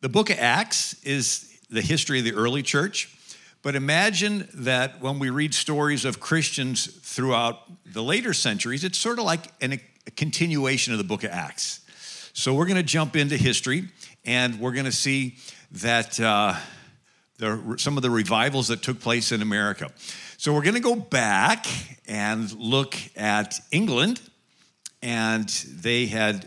The book of Acts is the history of the early church. But imagine that when we read stories of Christians throughout the later centuries, it's sort of like an, a continuation of the book of Acts. So we're going to jump into history and we're going to see that uh, some of the revivals that took place in America. So we're going to go back and look at England, and they had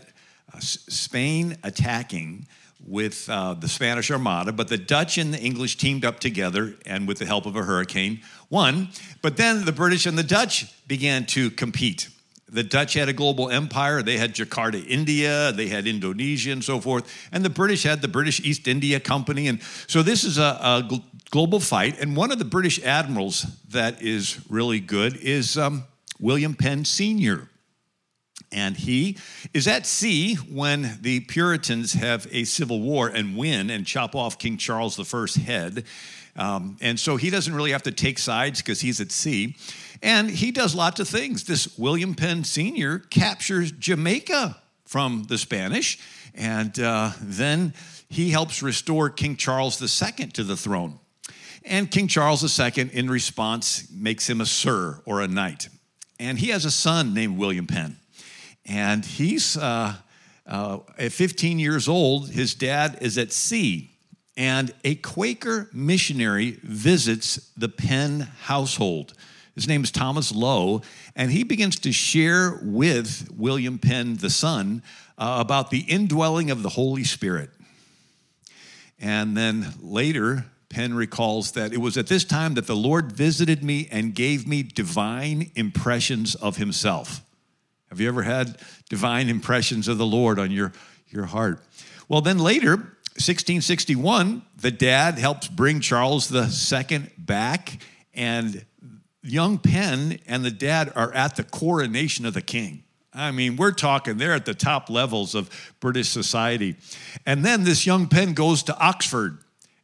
uh, Spain attacking with uh, the Spanish Armada, but the Dutch and the English teamed up together and with the help of a hurricane won. But then the British and the Dutch began to compete. The Dutch had a global empire. They had Jakarta, India. They had Indonesia and so forth. And the British had the British East India Company. And so this is a, a global fight. And one of the British admirals that is really good is um, William Penn Sr. And he is at sea when the Puritans have a civil war and win and chop off King Charles I's head. Um, and so he doesn't really have to take sides because he's at sea. And he does lots of things. This William Penn Sr. captures Jamaica from the Spanish, and uh, then he helps restore King Charles II to the throne. And King Charles II, in response, makes him a sir or a knight. And he has a son named William Penn. And he's uh, uh, at 15 years old, his dad is at sea. And a Quaker missionary visits the Penn household. His name is Thomas Loe, and he begins to share with William Penn, the son, uh, about the indwelling of the Holy Spirit. And then later, Penn recalls that it was at this time that the Lord visited me and gave me divine impressions of himself. Have you ever had divine impressions of the Lord on your, your heart? Well, then later, 1661, the dad helps bring Charles II back, and young Penn and the dad are at the coronation of the king. I mean, we're talking, they're at the top levels of British society. And then this young Penn goes to Oxford,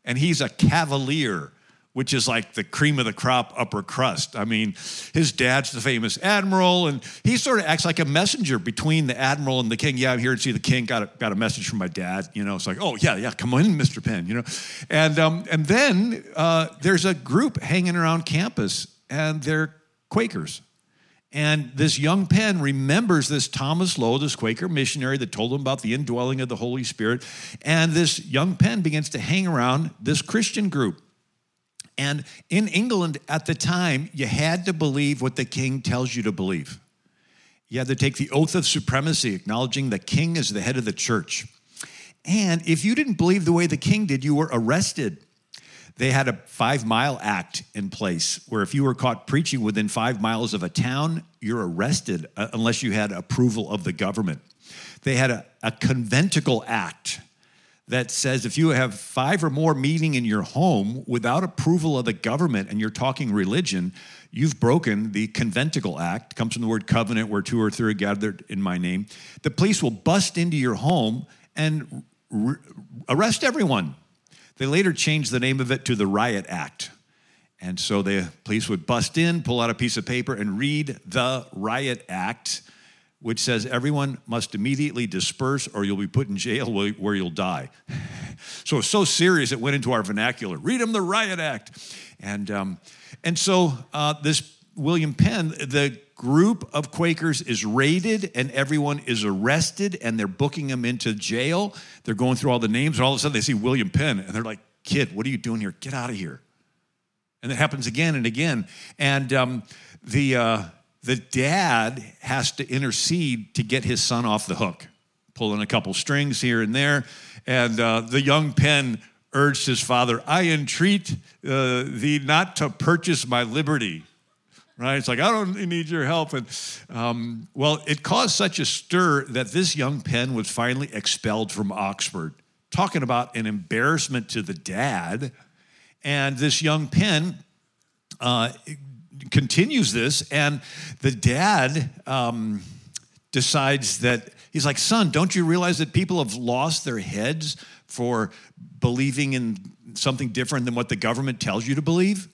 and he's a cavalier which is like the cream of the crop upper crust. I mean, his dad's the famous admiral, and he sort of acts like a messenger between the admiral and the king. Yeah, I'm here to see the king. Got a, got a message from my dad. You know, it's like, oh yeah, yeah, come on, Mr. Penn. You know, and um, and then uh, there's a group hanging around campus, and they're Quakers. And this young Penn remembers this Thomas Loe, this Quaker missionary that told him about the indwelling of the Holy Spirit. And this young Penn begins to hang around this Christian group. And in England at the time, you had to believe what the king tells you to believe. You had to take the oath of supremacy, acknowledging the king is the head of the church. And if you didn't believe the way the king did, you were arrested. They had a five mile act in place where if you were caught preaching within five miles of a town, you're arrested uh, unless you had approval of the government. They had a, a conventicle act that says if you have five or more meeting in your home without approval of the government and you're talking religion, you've broken the conventicle act. Comes from the word covenant where two or three are gathered in my name. The police will bust into your home and re- arrest everyone. They later changed the name of it to the riot act. And so the police would bust in pull out a piece of paper and read the riot act which says everyone must immediately disperse or you'll be put in jail where you'll die. so it's so serious it went into our vernacular. Read them the Riot Act. And, um, and so uh, this William Penn, the group of Quakers is raided and everyone is arrested and they're booking them into jail. They're going through all the names and all of a sudden they see William Penn and they're like, kid, what are you doing here? Get out of here. And it happens again and again. And um, the, uh, the dad has to intercede to get his son off the hook, pulling a couple strings here and there. And uh, the young Penn urged his father, I entreat uh, thee not to purchase my liberty. Right? It's like, I don't need your help. And um, well, it caused such a stir that this young Penn was finally expelled from Oxford. Talking about an embarrassment to the dad. And this young Penn uh, continues this, and the dad um, decides that he's like, Son, don't you realize that people have lost their heads for believing in something different than what the government tells you to believe?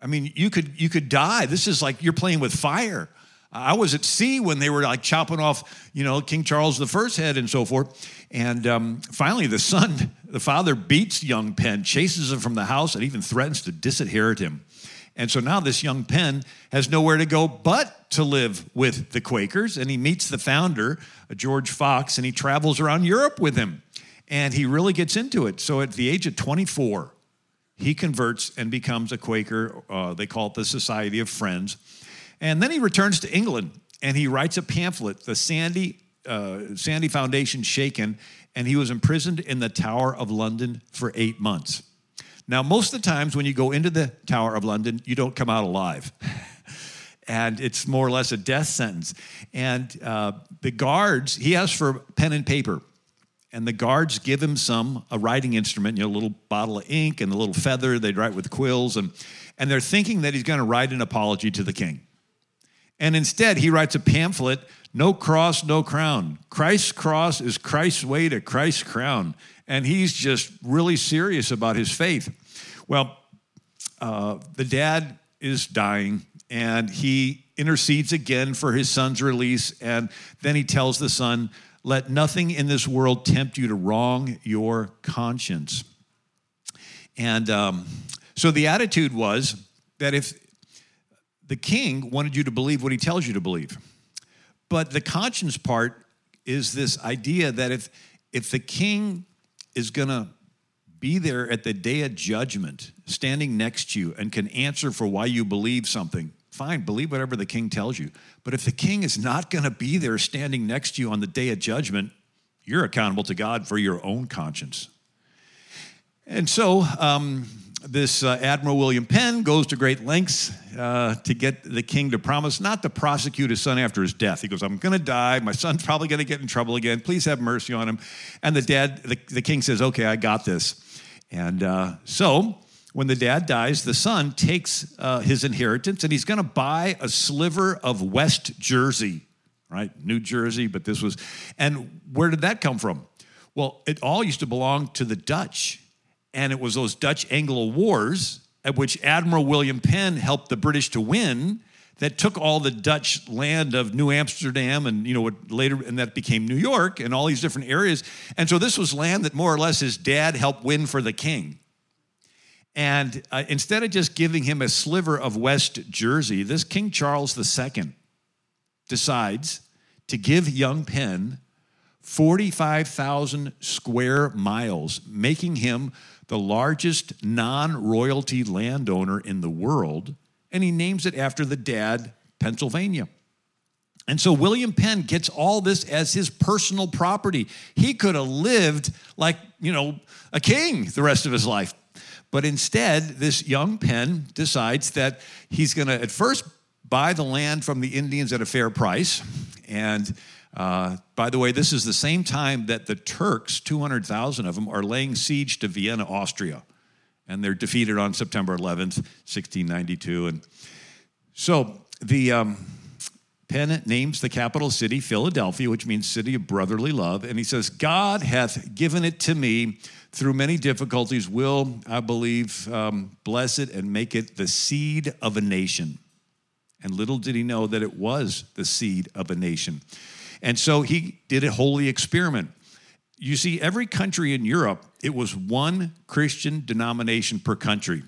I mean, you could you could die. This is like you're playing with fire. I was at sea when they were like chopping off, you know, King Charles I's head and so forth. And um, finally, the son the father beats young Penn, chases him from the house, and even threatens to disinherit him. And so now this young Penn has nowhere to go but to live with the Quakers. And he meets the founder, George Fox, and he travels around Europe with him. And he really gets into it. So at the age of 24, he converts and becomes a Quaker. Uh, they call it the Society of Friends. And then he returns to England and he writes a pamphlet, the Sandy, uh, Sandy Foundation Shaken, and he was imprisoned in the Tower of London for eight months. Now, most of the times when you go into the Tower of London, you don't come out alive. and it's more or less a death sentence. And uh, the guards, he asks for pen and paper. And the guards give him some, a writing instrument, you know, a little bottle of ink and a little feather. They'd write with quills. And, and they're thinking that he's going to write an apology to the king. And instead, he writes a pamphlet No cross, no crown. Christ's cross is Christ's way to Christ's crown. And he's just really serious about his faith. Well, uh, the dad is dying, and he intercedes again for his son's release. And then he tells the son, Let nothing in this world tempt you to wrong your conscience. And um, so the attitude was that if the king wanted you to believe what he tells you to believe. But the conscience part is this idea that if, if the king is going to be there at the day of judgment, standing next to you, and can answer for why you believe something, fine, believe whatever the king tells you. But if the king is not going to be there standing next to you on the day of judgment, you're accountable to God for your own conscience. And so, um, this uh, Admiral William Penn goes to great lengths uh, to get the king to promise not to prosecute his son after his death. He goes, I'm going to die. My son's probably going to get in trouble again. Please have mercy on him. And the dad, the, the king says, Okay, I got this. And uh, so when the dad dies, the son takes uh, his inheritance and he's going to buy a sliver of West Jersey, right? New Jersey, but this was. And where did that come from? Well, it all used to belong to the Dutch and it was those Dutch Anglo Wars at which Admiral William Penn helped the British to win that took all the Dutch land of New Amsterdam and you know what later and that became New York and all these different areas. And so this was land that more or less his dad helped win for the king. And uh, instead of just giving him a sliver of West Jersey, this King Charles II decides to give young Penn 45,000 square miles, making him the largest non royalty landowner in the world, and he names it after the dad, Pennsylvania. And so William Penn gets all this as his personal property. He could have lived like, you know, a king the rest of his life. But instead, this young Penn decides that he's going to at first buy the land from the Indians at a fair price and uh, by the way, this is the same time that the Turks, 200,000 of them, are laying siege to Vienna, Austria. And they're defeated on September 11th, 1692. And so the um, Penn names the capital city Philadelphia, which means city of brotherly love. And he says, God hath given it to me through many difficulties, will, I believe, um, bless it and make it the seed of a nation. And little did he know that it was the seed of a nation. And so he did a holy experiment. You see, every country in Europe, it was one Christian denomination per country.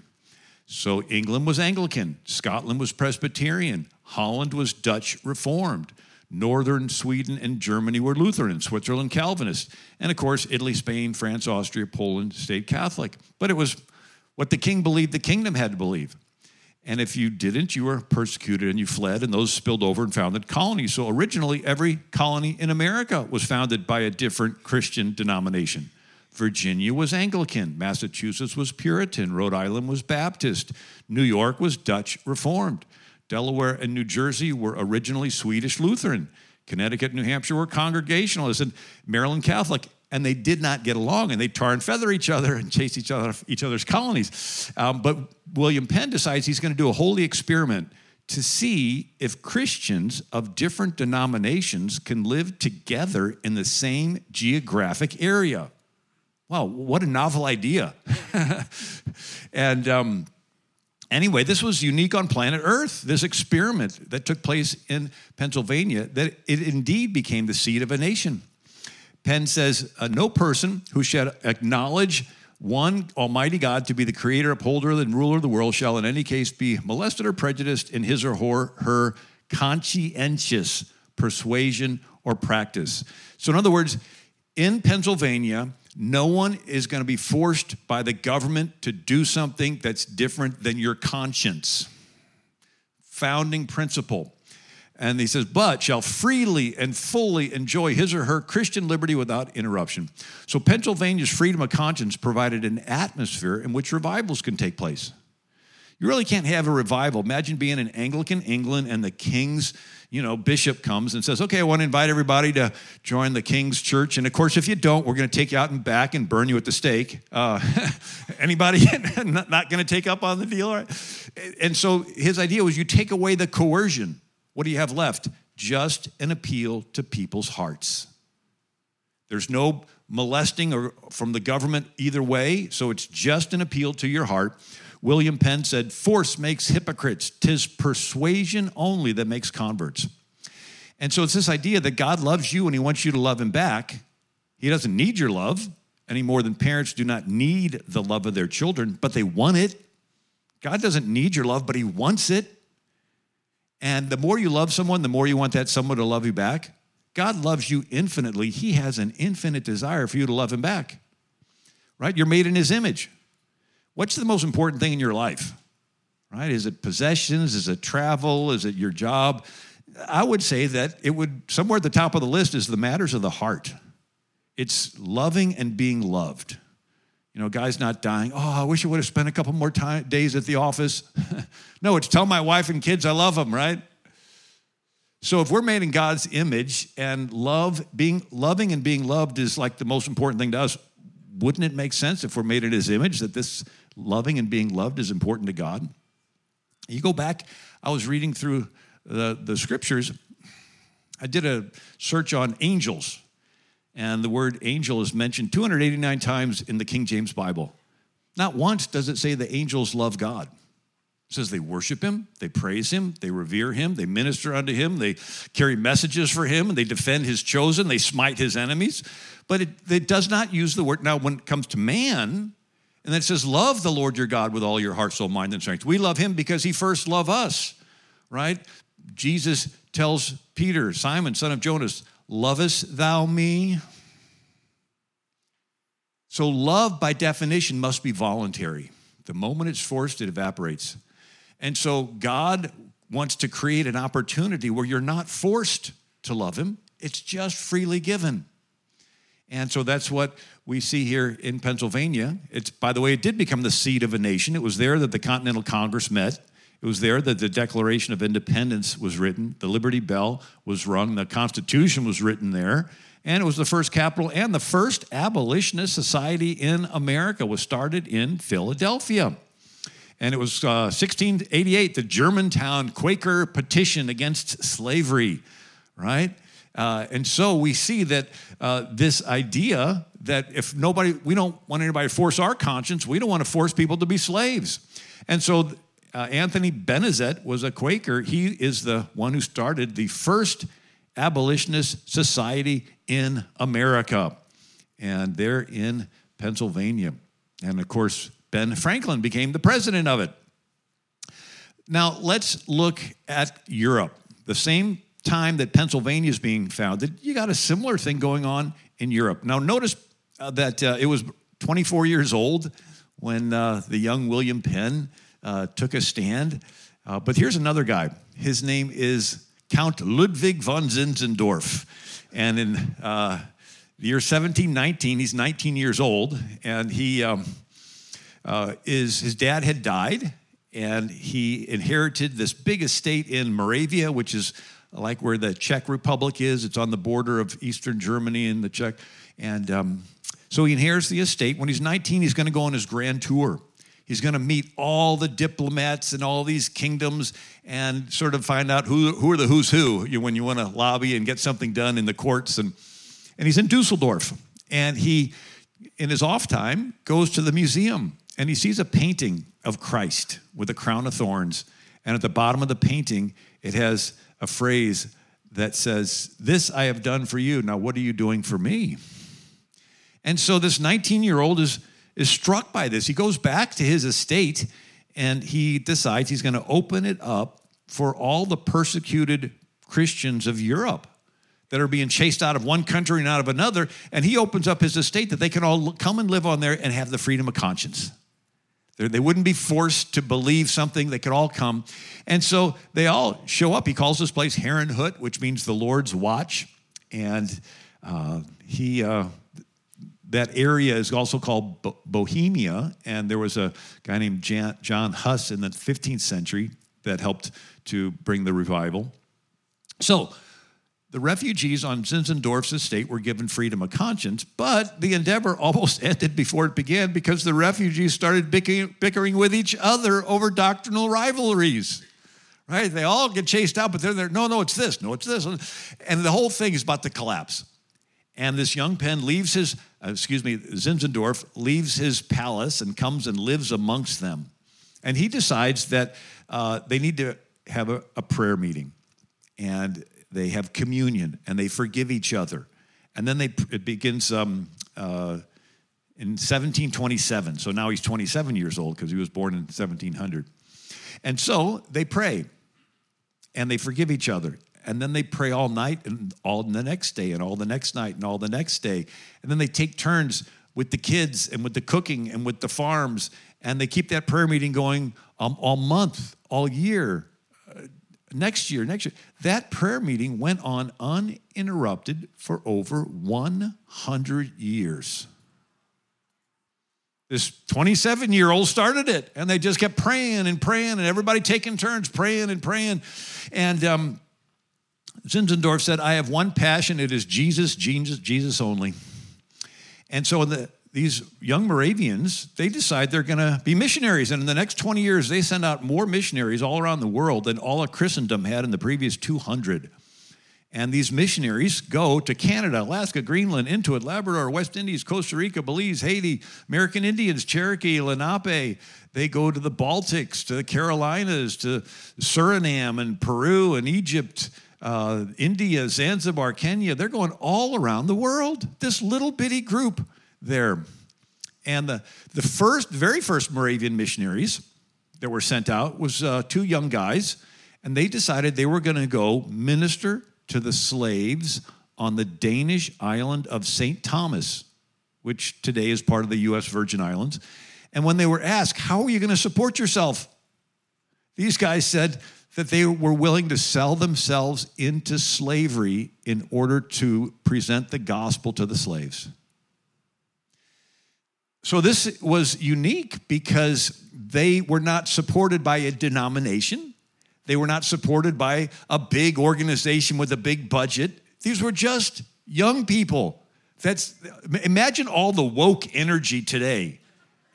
So England was Anglican, Scotland was Presbyterian, Holland was Dutch Reformed, Northern Sweden and Germany were Lutheran, Switzerland Calvinist, and of course, Italy, Spain, France, Austria, Poland stayed Catholic. But it was what the king believed the kingdom had to believe. And if you didn't, you were persecuted and you fled, and those spilled over and founded colonies. So originally, every colony in America was founded by a different Christian denomination. Virginia was Anglican, Massachusetts was Puritan, Rhode Island was Baptist, New York was Dutch Reformed, Delaware and New Jersey were originally Swedish Lutheran, Connecticut New Hampshire were Congregationalist, and Maryland Catholic and they did not get along and they tar and feather each other and chase each other each other's colonies. Um, but william penn decides he's going to do a holy experiment to see if christians of different denominations can live together in the same geographic area. Wow what a novel idea. And um, anyway this was unique on planet earth this experiment that took place in pennsylvania that it indeed became the seed of a nation Penn says, uh, No person who shall acknowledge one Almighty God to be the creator, upholder, and ruler of the world shall in any case be molested or prejudiced in his or her, her conscientious persuasion or practice. So, in other words, in Pennsylvania, no one is going to be forced by the government to do something that's different than your conscience. Founding principle. And he says, but shall freely and fully enjoy his or her Christian liberty without interruption. So Pennsylvania's freedom of conscience provided an atmosphere in which revivals can take place. You really can't have a revival. Imagine being in Anglican England and the king's, you know, bishop comes and says, "Okay, I want to invite everybody to join the king's church." And of course, if you don't, we're going to take you out and back and burn you at the stake. Uh, anybody not, going to take up on the deal? Right? And so his idea was, you take away the coercion. What do you have left? Just an appeal to people's hearts. There's no molesting or from the government either way, so it's just an appeal to your heart. William Penn said, Force makes hypocrites, tis persuasion only that makes converts. And so it's this idea that God loves you and He wants you to love Him back. He doesn't need your love any more than parents do not need the love of their children, but they want it. God doesn't need your love, but He wants it. And the more you love someone, the more you want that someone to love you back. God loves you infinitely. He has an infinite desire for you to love Him back. Right? You're made in His image. What's the most important thing in your life? Right? Is it possessions? Is it travel? Is it your job? I would say that it would somewhere at the top of the list is the matters of the heart. It's loving and being loved. You know, guy's not dying. Oh, I wish I would have spent a couple more time, days at the office. no, it's tell my wife and kids I love them, right? So if we're made in God's image and love, being loving and being loved is like the most important thing to us, wouldn't it make sense if we're made in his image that this loving and being loved is important to God? You go back, I was reading through the, the scriptures. I did a search on angels, and the word angel is mentioned 289 times in the King James Bible. Not once does it say the angels love God. It says they worship him, they praise him, they revere him, they minister unto him, they carry messages for him, and they defend his chosen, they smite his enemies. But it, it does not use the word. Now, when it comes to man, and then it says, Love the Lord your God with all your heart, soul, mind, and strength. We love him because he first loved us, right? Jesus tells Peter, Simon, son of Jonas, Lovest thou me? So, love by definition must be voluntary. The moment it's forced, it evaporates. And so God wants to create an opportunity where you're not forced to love Him, it's just freely given. And so that's what we see here in Pennsylvania. It's, by the way, it did become the seat of a nation. It was there that the Continental Congress met. It was there that the Declaration of Independence was written. The Liberty Bell was rung. The Constitution was written there. And it was the first capital and the first abolitionist society in America was started in Philadelphia and it was uh, 1688, the Germantown Quaker petition against slavery, right? Uh, and so we see that uh, this idea that if nobody, we don't want anybody to force our conscience, we don't want to force people to be slaves. And so uh, Anthony Benezet was a Quaker. He is the one who started the first abolitionist society in America. And they're in Pennsylvania. And of course, Ben Franklin became the president of it. Now, let's look at Europe. The same time that Pennsylvania is being founded, you got a similar thing going on in Europe. Now, notice uh, that uh, it was 24 years old when uh, the young William Penn uh, took a stand. Uh, but here's another guy. His name is Count Ludwig von Zinzendorf. And in uh, the year 1719, he's 19 years old, and he. Um, uh, is his dad had died and he inherited this big estate in Moravia, which is like where the Czech Republic is. It's on the border of Eastern Germany and the Czech. And um, so he inherits the estate. When he's 19, he's going to go on his grand tour. He's going to meet all the diplomats in all these kingdoms and sort of find out who, who are the who's who when you want to lobby and get something done in the courts. And, and he's in Dusseldorf. And he, in his off time, goes to the museum and he sees a painting of Christ with a crown of thorns. And at the bottom of the painting, it has a phrase that says, This I have done for you. Now, what are you doing for me? And so this 19 year old is, is struck by this. He goes back to his estate and he decides he's going to open it up for all the persecuted Christians of Europe that are being chased out of one country and out of another. And he opens up his estate that they can all come and live on there and have the freedom of conscience. They wouldn't be forced to believe something. They could all come. And so they all show up. He calls this place Herrnhut, which means the Lord's watch. And uh, he, uh, that area is also called Bohemia. And there was a guy named John Huss in the 15th century that helped to bring the revival. So the refugees on Zinzendorf's estate were given freedom of conscience, but the endeavor almost ended before it began because the refugees started bickering with each other over doctrinal rivalries. Right? They all get chased out, but they're there. No, no, it's this. No, it's this. And the whole thing is about to collapse. And this young Penn leaves his, uh, excuse me, Zinzendorf leaves his palace and comes and lives amongst them. And he decides that uh, they need to have a, a prayer meeting. And they have communion, and they forgive each other. And then they, it begins um, uh, in 1727. So now he's 27 years old because he was born in 1700. And so they pray and they forgive each other. And then they pray all night and all the next day and all the next night and all the next day. And then they take turns with the kids and with the cooking and with the farms. And they keep that prayer meeting going um, all month, all year next year, next year. That prayer meeting went on uninterrupted for over 100 years. This 27 year old started it, and they just kept praying and praying, and everybody taking turns praying and praying. And um, Zinzendorf said, I have one passion, it is Jesus, Jesus, Jesus only. And so the these young Moravians, they decide they're going to be missionaries. And in the next 20 years, they send out more missionaries all around the world than all of Christendom had in the previous 200. And these missionaries go to Canada, Alaska, Greenland, Inuit, Labrador, West Indies, Costa Rica, Belize, Haiti, American Indians, Cherokee, Lenape. They go to the Baltics, to the Carolinas, to Suriname and Peru and Egypt, uh, India, Zanzibar, Kenya. They're going all around the world. This little bitty group there. And the, the first, very first Moravian missionaries that were sent out was uh, two young guys, and they decided they were going to go minister to the slaves on the Danish island of St. Thomas, which today is part of the U.S. Virgin Islands. And when they were asked, How are you going to support yourself? These guys said that they were willing to sell themselves into slavery in order to present the gospel to the slaves. So this was unique because they were not supported by a denomination. They were not supported by a big organization with a big budget. These were just young people. That's imagine all the woke energy today.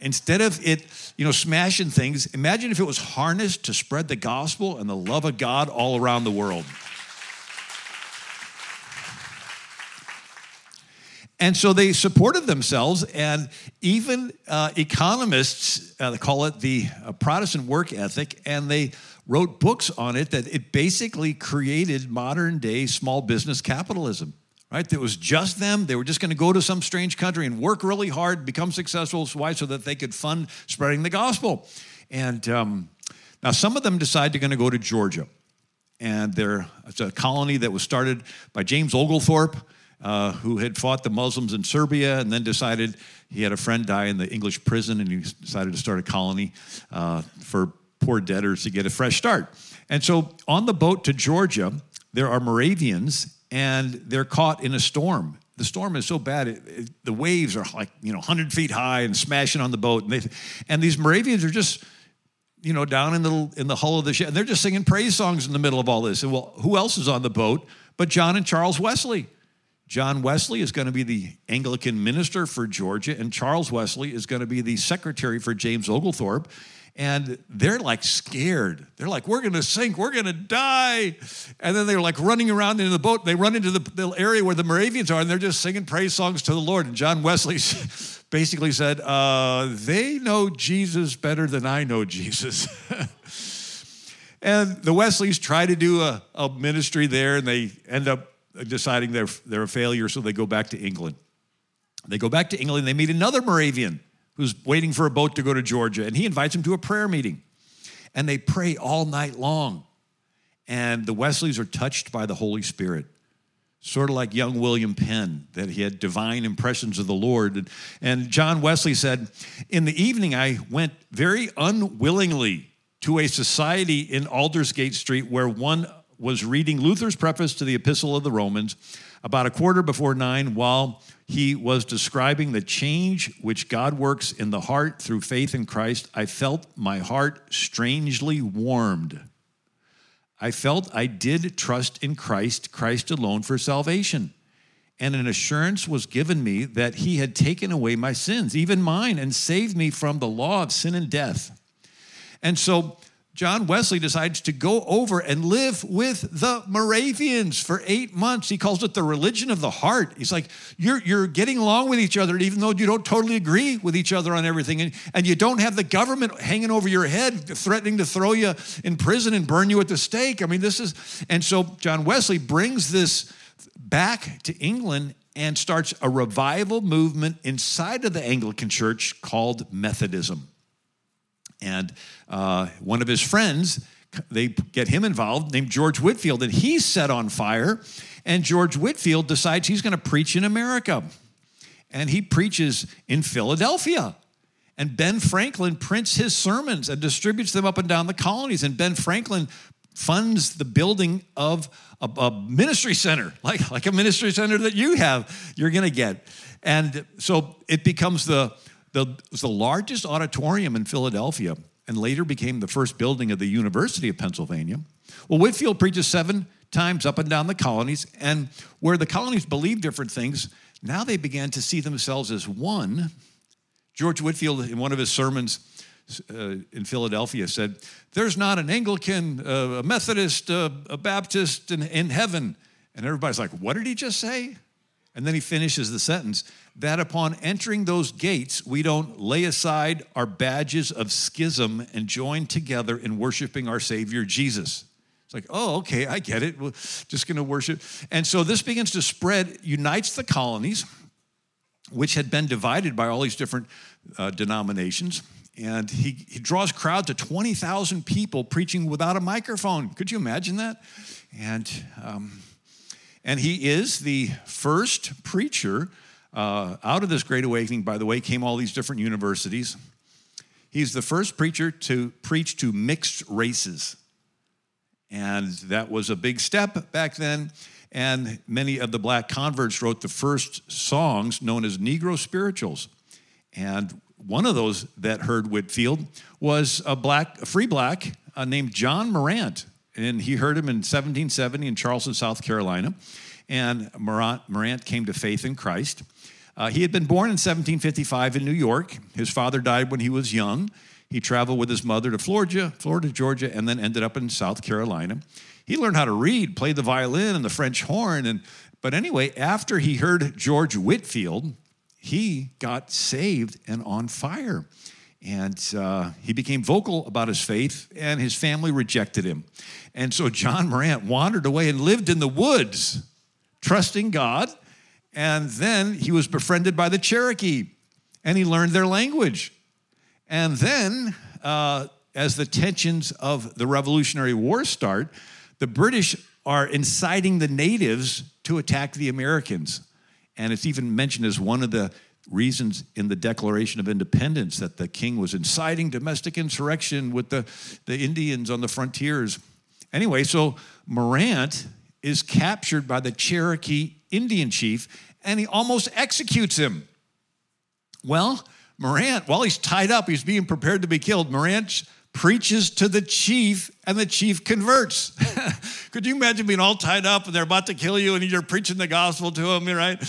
Instead of it, you know, smashing things, imagine if it was harnessed to spread the gospel and the love of God all around the world. And so they supported themselves, and even uh, economists uh, call it the uh, Protestant work ethic, and they wrote books on it that it basically created modern day small business capitalism. Right? It was just them. They were just going to go to some strange country and work really hard, become successful. Why? So that they could fund spreading the gospel. And um, now some of them decide they're going to go to Georgia, and there it's a colony that was started by James Oglethorpe uh, who had fought the Muslims in Serbia and then decided he had a friend die in the English prison and he decided to start a colony uh, for poor debtors to get a fresh start. And so on the boat to Georgia, there are Moravians and they're caught in a storm. The storm is so bad, it, it, the waves are like, you know, 100 feet high and smashing on the boat. And, they, and these Moravians are just, you know, down in the, in the hull of the ship. And they're just singing praise songs in the middle of all this. And well, who else is on the boat but John and Charles Wesley? John Wesley is going to be the Anglican minister for Georgia, and Charles Wesley is going to be the secretary for James Oglethorpe. And they're like scared. They're like, we're to sink, we're to die. And then they're like running around in the boat. They run into the, the area where the Moravians are, and they're just singing praise songs to the Lord. And John Wesley basically said, uh, They know Jesus better than I know Jesus. And the Wesleys try to do a, a ministry there, and they end up deciding they're, they're a failure, so they go back to England. They go back to England, they meet another Moravian who's waiting for a boat to go to Georgia, and he invites him to a prayer meeting. And they pray all night long. And the Wesleys are touched by the Holy Spirit sort of like young William Penn, that he had divine impressions of the Lord. And John Wesley said, In the evening, I went very unwillingly to a society in Aldersgate Street where one was reading Luther's preface to the Epistle of the Romans about a quarter before nine while he was describing the change which God works in the heart through faith in Christ. I felt my heart strangely warmed I felt I did trust in Christ, Christ alone for salvation. And an assurance was given me that he had taken away my sins, even mine, and saved me from the law of sin and death. And so John Wesley decides to go over and live with the Moravians for eight months. He calls it the religion of the heart. He's like, you're, you're getting along with each other, even though you don't totally agree with each other on everything. And, and you don't have the government hanging over your head, threatening to throw you in prison and burn you at the stake. I mean, this is, and so John Wesley brings this back to England and starts a revival movement inside of the Anglican church called Methodism. And uh, one of his friends, they get him involved, named George Whitefield, and he's set on fire. And George Whitefield decides he's going to preach in America. And he preaches in Philadelphia. And Ben Franklin prints his sermons and distributes them up and down the colonies. And Ben Franklin funds the building of a, a ministry center, like, like a ministry center that you have, you're going to get. And so it becomes the the, was the largest auditorium in Philadelphia and later became the first building of the University of Pennsylvania. Well, Whitefield preaches seven times up and down the colonies, and where the colonies believed different things, now they began to see themselves as one. George Whitefield, in one of his sermons uh, in Philadelphia, said, There's not an Anglican, uh, a Methodist, uh, a Baptist in, in heaven. And everybody's like, What did he just say? And then he finishes the sentence that upon entering those gates, we don't lay aside our badges of schism and join together in worshiping our Savior Jesus. It's like, oh, okay, I get it. We're just going to worship. And so this begins to spread, unites the colonies, which had been divided by all these different uh, denominations. And he, he draws crowd to 20,000 people preaching without a microphone. Could you imagine that? And um, and he is the first preacher uh, out of this great awakening, by the way, came all these different universities. He's the first preacher to preach to mixed races. And that was a big step back then. And many of the black converts wrote the first songs known as Negro spirituals. And one of those that heard Whitefield was a black, a free black uh, named John Marrant and he heard him in 1770 in Charleston, South Carolina. And Marrant, Marrant came to faith in Christ. Uh, he had been born in 1755 in New York. His father died when he was young. He traveled with his mother to Florida, Florida, Georgia, and then ended up in South Carolina. He learned how to read, play the violin and the French horn. And, but anyway, after he heard George Whitefield, he got saved and on fire. And uh, he became vocal about his faith, and his family rejected him. And so John Marrant wandered away and lived in the woods, trusting God. And then he was befriended by the Cherokee, and he learned their language. And then, uh, as the tensions of the Revolutionary War start, the British are inciting the natives to attack the Americans. And it's even mentioned as one of the reasons in the Declaration of Independence that the king was inciting domestic insurrection with the, the Indians on the frontiers. Anyway, so Marrant is captured by the Cherokee Indian chief and he almost executes him. Well, Marrant, while he's tied up, he's being prepared to be killed. Marrant preaches to the chief and the chief converts. Could you imagine being all tied up and they're about to kill you and you're preaching the gospel to them, right?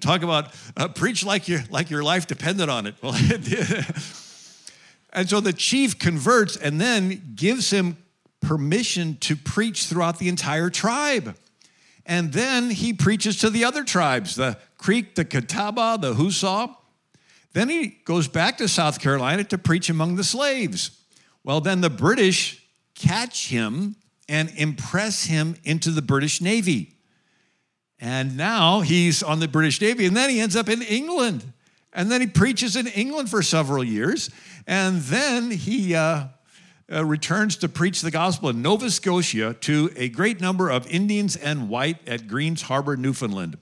Talk about uh, preach like, your like your life depended on it. Well, it did. and so the chief converts and then gives him permission to preach throughout the entire tribe. And then he preaches to the other tribes, the Creek, the Catawba, the Hausa. Then he goes back to South Carolina to preach among the slaves. Well, then the British catch him and impress him into the British Navy. And now he's on the British Navy, and then he ends up in England. And then he preaches in England for several years. And then he uh, uh, returns to preach the gospel in Nova Scotia to a great number of Indians and white at Greens Harbor, Newfoundland.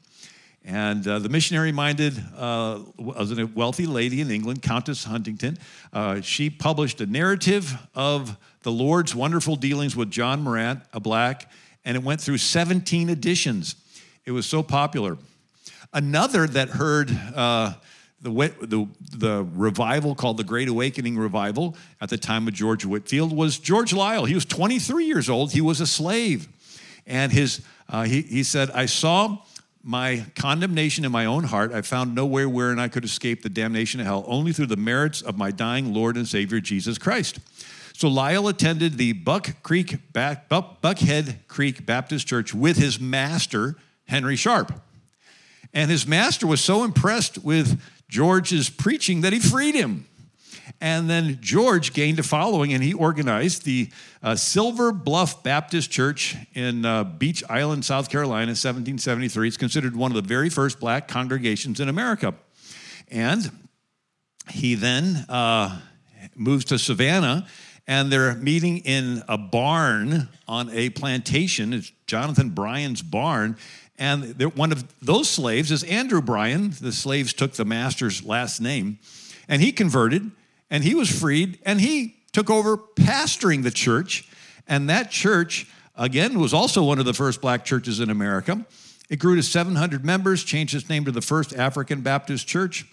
And uh, the missionary minded uh, was a wealthy lady in England, Countess Huntingdon. Uh, she published a narrative of the Lord's wonderful dealings with John Marrant, a black, and it went through 17 editions. It was so popular. Another that heard uh, the, the, the revival called the Great Awakening Revival at the time of George Whitefield was George Liele. He was 23 years old, he was a slave. And his, uh, he, he said, I saw my condemnation in my own heart. I found nowhere wherein I could escape the damnation of hell, only through the merits of my dying Lord and Savior, Jesus Christ. So Liele attended the Buck Creek, Buckhead Creek Baptist Church with his master, Henry Sharp. And his master was so impressed with George's preaching that he freed him. And then George gained a following and he organized the uh, Silver Bluff Baptist Church in uh, Beech Island, South Carolina, 1773. It's considered one of the very first black congregations in America. And he then uh, moves to Savannah and they're meeting in a barn on a plantation. It's Jonathan Bryan's barn. And one of those slaves is Andrew Bryan. The slaves took the master's last name. And he converted and he was freed and he took over pastoring the church. And that church, again, was also one of the first black churches in America. It grew to 700 members, changed its name to the First African Baptist Church.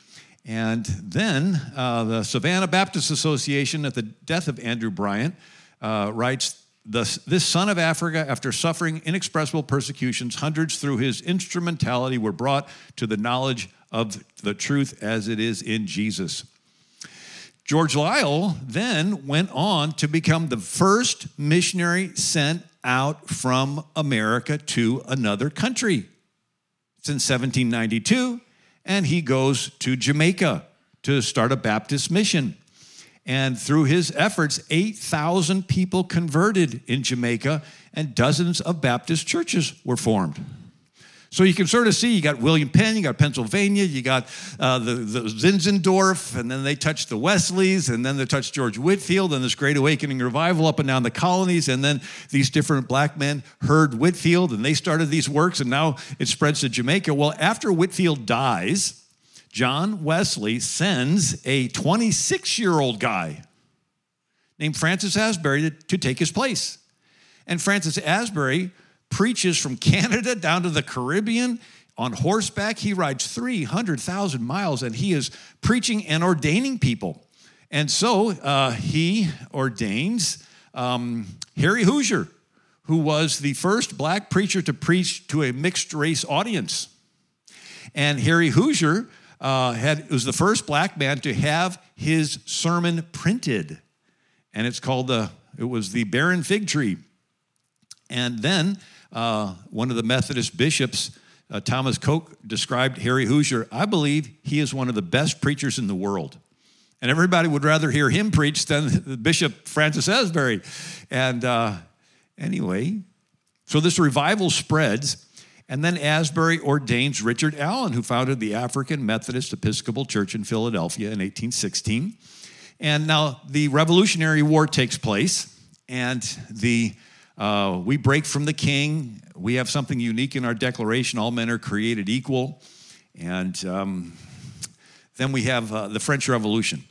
And then uh, the Savannah Baptist Association, at the death of Andrew Bryan, uh, writes this son of Africa, after suffering inexpressible persecutions, hundreds through his instrumentality were brought to the knowledge of the truth as it is in Jesus. George Liele then went on to become the first missionary sent out from America to another country. It's in 1792, and he goes to Jamaica to start a Baptist mission. And through his efforts, 8,000 people converted in Jamaica, and dozens of Baptist churches were formed. So you can sort of see you got William Penn, you got Pennsylvania, you got uh, the, the Zinzendorf, and then they touched the Wesleys, and then they touched George Whitefield, and this Great Awakening revival up and down the colonies, and then these different black men heard Whitefield, and they started these works, and now it spreads to Jamaica. Well, after Whitefield dies, John Wesley sends a 26 year old guy named Francis Asbury to, take his place. And Francis Asbury preaches from Canada down to the Caribbean on horseback. He rides 300,000 miles and he is preaching and ordaining people. And so uh, he ordains um, Harry Hosier, who was the first black preacher to preach to a mixed race audience. And Harry Hosier uh, had, was the first black man to have his sermon printed. And it's called the, it was the barren fig tree. And then uh, one of the Methodist bishops, uh, Thomas Coke, described Harry Hosier. I believe he is one of the best preachers in the world. And everybody would rather hear him preach than Bishop Francis Asbury. And uh, anyway, so this revival spreads. And then Asbury ordains Richard Allen, who founded the African Methodist Episcopal Church in Philadelphia in 1816. And now the Revolutionary War takes place, and the uh, we break from the king. We have something unique in our declaration: all men are created equal. And um, then we have uh, the French Revolution,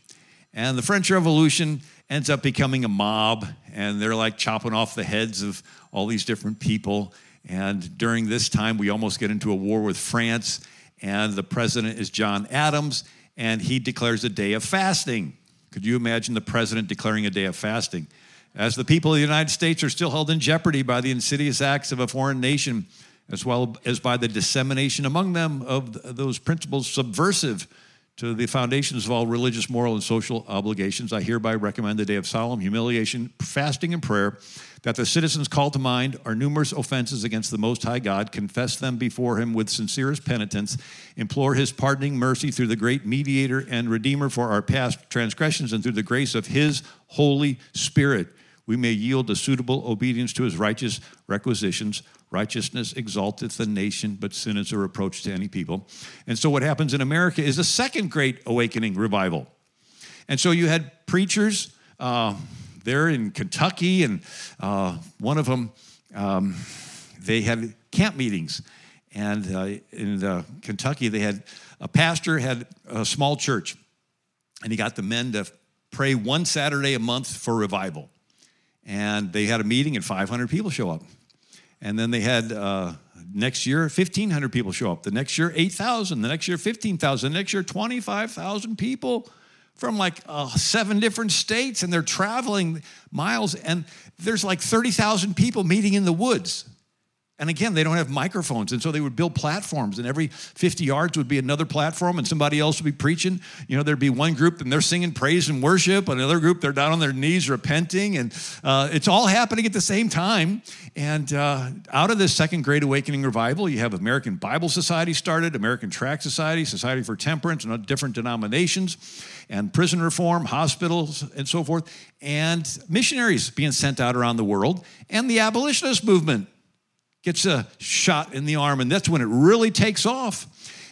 and the French Revolution ends up becoming a mob, and they're like chopping off the heads of all these different people. And during this time, we almost get into a war with France, and the president is John Adams, and he declares a day of fasting. Could you imagine the president declaring a day of fasting? As the people of the United States are still held in jeopardy by the insidious acts of a foreign nation, as well as by the dissemination among them of those principles subversive to the foundations of all religious, moral, and social obligations, I hereby recommend the day of solemn humiliation, fasting, and prayer, that the citizens call to mind our numerous offenses against the Most High God, confess them before Him with sincerest penitence, implore His pardoning mercy through the great mediator and redeemer for our past transgressions, and through the grace of His Holy Spirit we may yield a suitable obedience to his righteous requisitions. Righteousness exalteth the nation, but sin is a reproach to any people. And so, what happens in America is a second great awakening revival. And so, you had preachers uh, there in Kentucky, and uh, one of them, um, they had camp meetings. And uh, in Kentucky, they had a pastor had a small church, and he got the men to pray one Saturday a month for revival. And they had a meeting, and 500 people show up. And then they had uh, next year 1,500 people show up. The next year 8,000. The next year 15,000. The next year 25,000 people from like uh, seven different states, and they're traveling miles. And there's like 30,000 people meeting in the woods. And again, they don't have microphones. And so they would build platforms, and every 50 yards would be another platform, and somebody else would be preaching. You know, there'd be one group, and they're singing praise and worship, another group, they're down on their knees repenting. And uh, it's all happening at the same time. And uh, out of this Second Great Awakening revival, you have American Bible Society started, American Tract Society, Society for Temperance, and different denominations, and prison reform, hospitals, and so forth, and missionaries being sent out around the world, and the abolitionist movement gets a shot in the arm, and that's when it really takes off.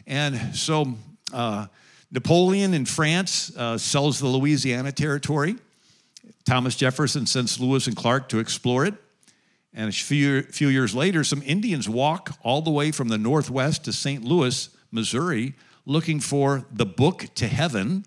And so uh, Napoleon in France uh, sells the Louisiana territory. Thomas Jefferson sends Lewis and Clark to explore it. And a few, few years later, some Indians walk all the way from the Northwest to St. Louis, Missouri, looking for the book to heaven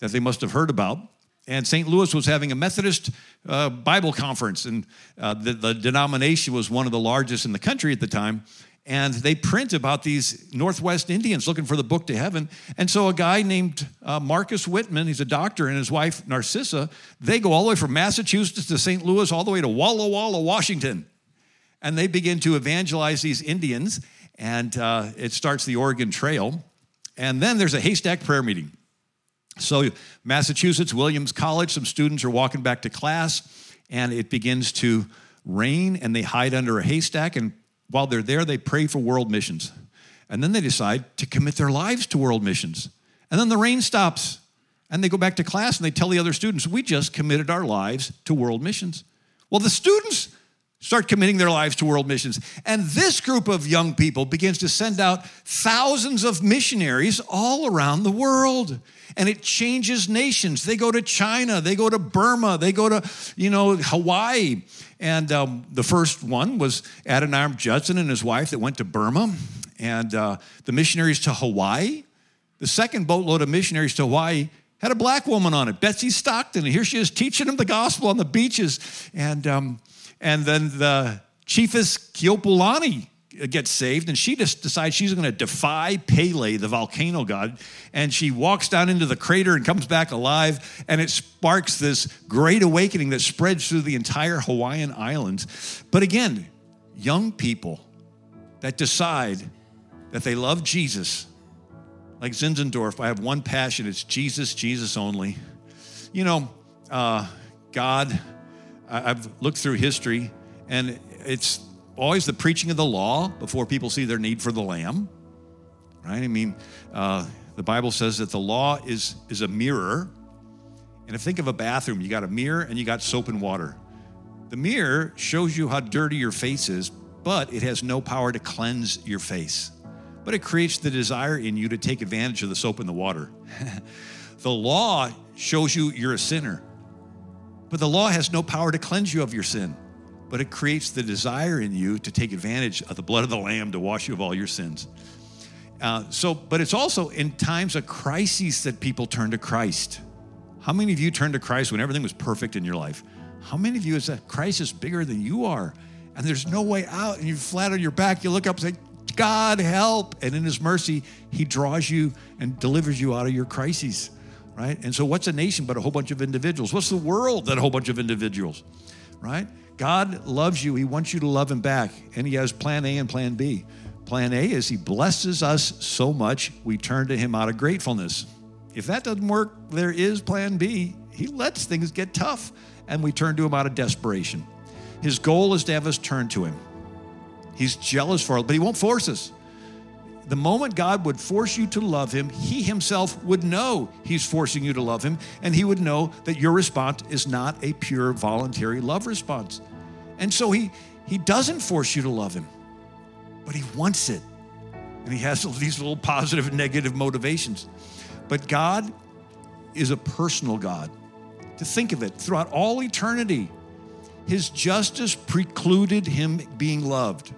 that they must have heard about and St. Louis was having a Methodist uh, Bible conference, and uh, the, the, denomination was one of the largest in the country at the time. And they print about these Northwest Indians looking for the book to heaven. And so a guy named uh, Marcus Whitman, he's a doctor, and his wife Narcissa, they go all the way from Massachusetts to St. Louis, all the way to Walla Walla, Washington. And they begin to evangelize these Indians, and uh, it starts the Oregon Trail. And then there's a haystack prayer meeting. So, Massachusetts, Williams College, some students are walking back to class, and it begins to rain, and they hide under a haystack. And while they're there, they pray for world missions. And then they decide to commit their lives to world missions. And then the rain stops, and they go back to class and they tell the other students, We just committed our lives to world missions. Well, the students start committing their lives to world missions. And this group of young people begins to send out thousands of missionaries all around the world. And it changes nations. They go to China, they go to Burma, they go to, you know, Hawaii. And um, the first one was Adoniram Judson and his wife that went to Burma. And uh, the missionaries to Hawaii. The second boatload of missionaries to Hawaii had a black woman on it, Betsy Stockton. And here she is teaching them the gospel on the beaches. And um, and then the chiefess Keopuolani gets saved, and she just decides she's going to defy Pele, the volcano god. And she walks down into the crater and comes back alive, and it sparks this great awakening that spreads through the entire Hawaiian Islands. But again, young people that decide that they love Jesus, like Zinzendorf, I have one passion it's Jesus, Jesus only. You know, uh, God I've looked through history, and it's always the preaching of the law before people see their need for the Lamb, right? I mean, uh, the Bible says that the law is is a mirror, and if think of a bathroom, you got a mirror and you got soap and water. The mirror shows you how dirty your face is, but it has no power to cleanse your face. But it creates the desire in you to take advantage of the soap and the water. the law shows you you're a sinner but the law has no power to cleanse you of your sin, but it creates the desire in you to take advantage of the blood of the Lamb to wash you of all your sins. Uh, so, but it's also in times of crises that people turn to Christ. How many of you turned to Christ when everything was perfect in your life? How many of you is that crisis bigger than you are? And there's no way out, and you're flat on your back. You look up and say, God, help. And in His mercy, He draws you and delivers you out of your crises right? And so, what's a nation but a whole bunch of individuals? What's the world but a whole bunch of individuals, right? God loves you. He wants you to love Him back. And He has plan A and plan B. Plan A is He blesses us so much, we turn to Him out of gratefulness. If that doesn't work, there is plan B. He lets things get tough, and we turn to Him out of desperation. His goal is to have us turn to Him. He's jealous for us, but He won't force us. The moment God would force you to love him, he himself would know he's forcing you to love him, and he would know that your response is not a pure voluntary love response. And so he, he doesn't force you to love him, but he wants it. And he has these little positive and negative motivations. But God is a personal God. To think of it, throughout all eternity, his justice precluded him being loved.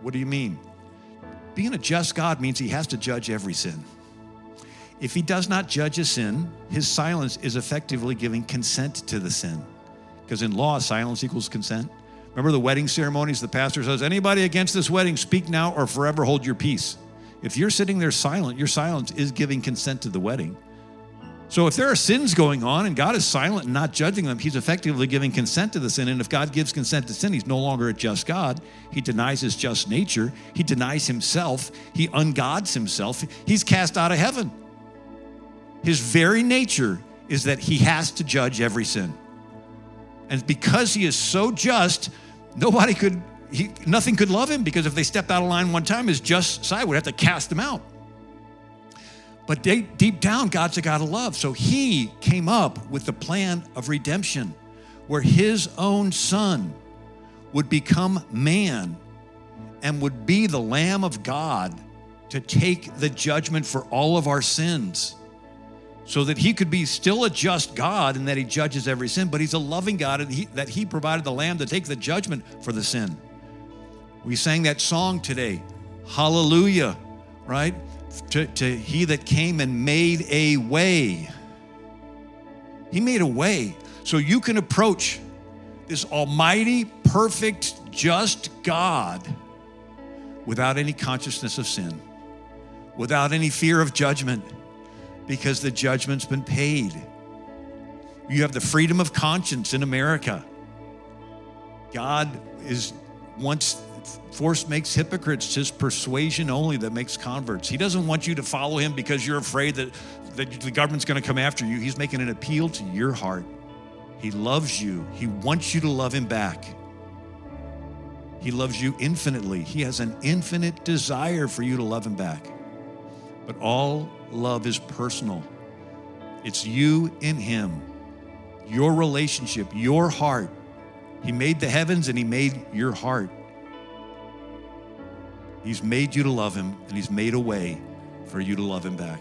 What do you mean? Being a just God means he has to judge every sin. If he does not judge a sin, his silence is effectively giving consent to the sin. Because in law, silence equals consent. Remember the wedding ceremonies? The pastor says, Anybody against this wedding, speak now or forever hold your peace. If you're sitting there silent, your silence is giving consent to the wedding. So if there are sins going on and God is silent and not judging them, he's effectively giving consent to the sin. And if God gives consent to sin, he's no longer a just God. He denies his just nature. He denies himself. He ungods himself. He's cast out of heaven. His very nature is that he has to judge every sin. And because he is so just, nobody could, he, nothing could love him because if they stepped out of line one time, his just side would have to cast them out. But deep down, God's a God of love. So he came up with the plan of redemption where his own son would become man and would be the Lamb of God to take the judgment for all of our sins so that he could be still a just God and that he judges every sin, but he's a loving God and he, that he provided the Lamb to take the judgment for the sin. We sang that song today, Hallelujah, right? To, to he that came and made a way. He made a way so you can approach this almighty, perfect, just God without any consciousness of sin, without any fear of judgment, because the judgment's been paid. You have the freedom of conscience in America. God is once Force makes hypocrites, his persuasion only that makes converts. He doesn't want you to follow him because you're afraid that, that the government's going to come after you. He's making an appeal to your heart. He loves you, he wants you to love him back. He loves you infinitely. He has an infinite desire for you to love him back. But all love is personal. It's you in him, your relationship, your heart. He made the heavens and he made your heart. He's made you to love him, and He's made a way for you to love him back.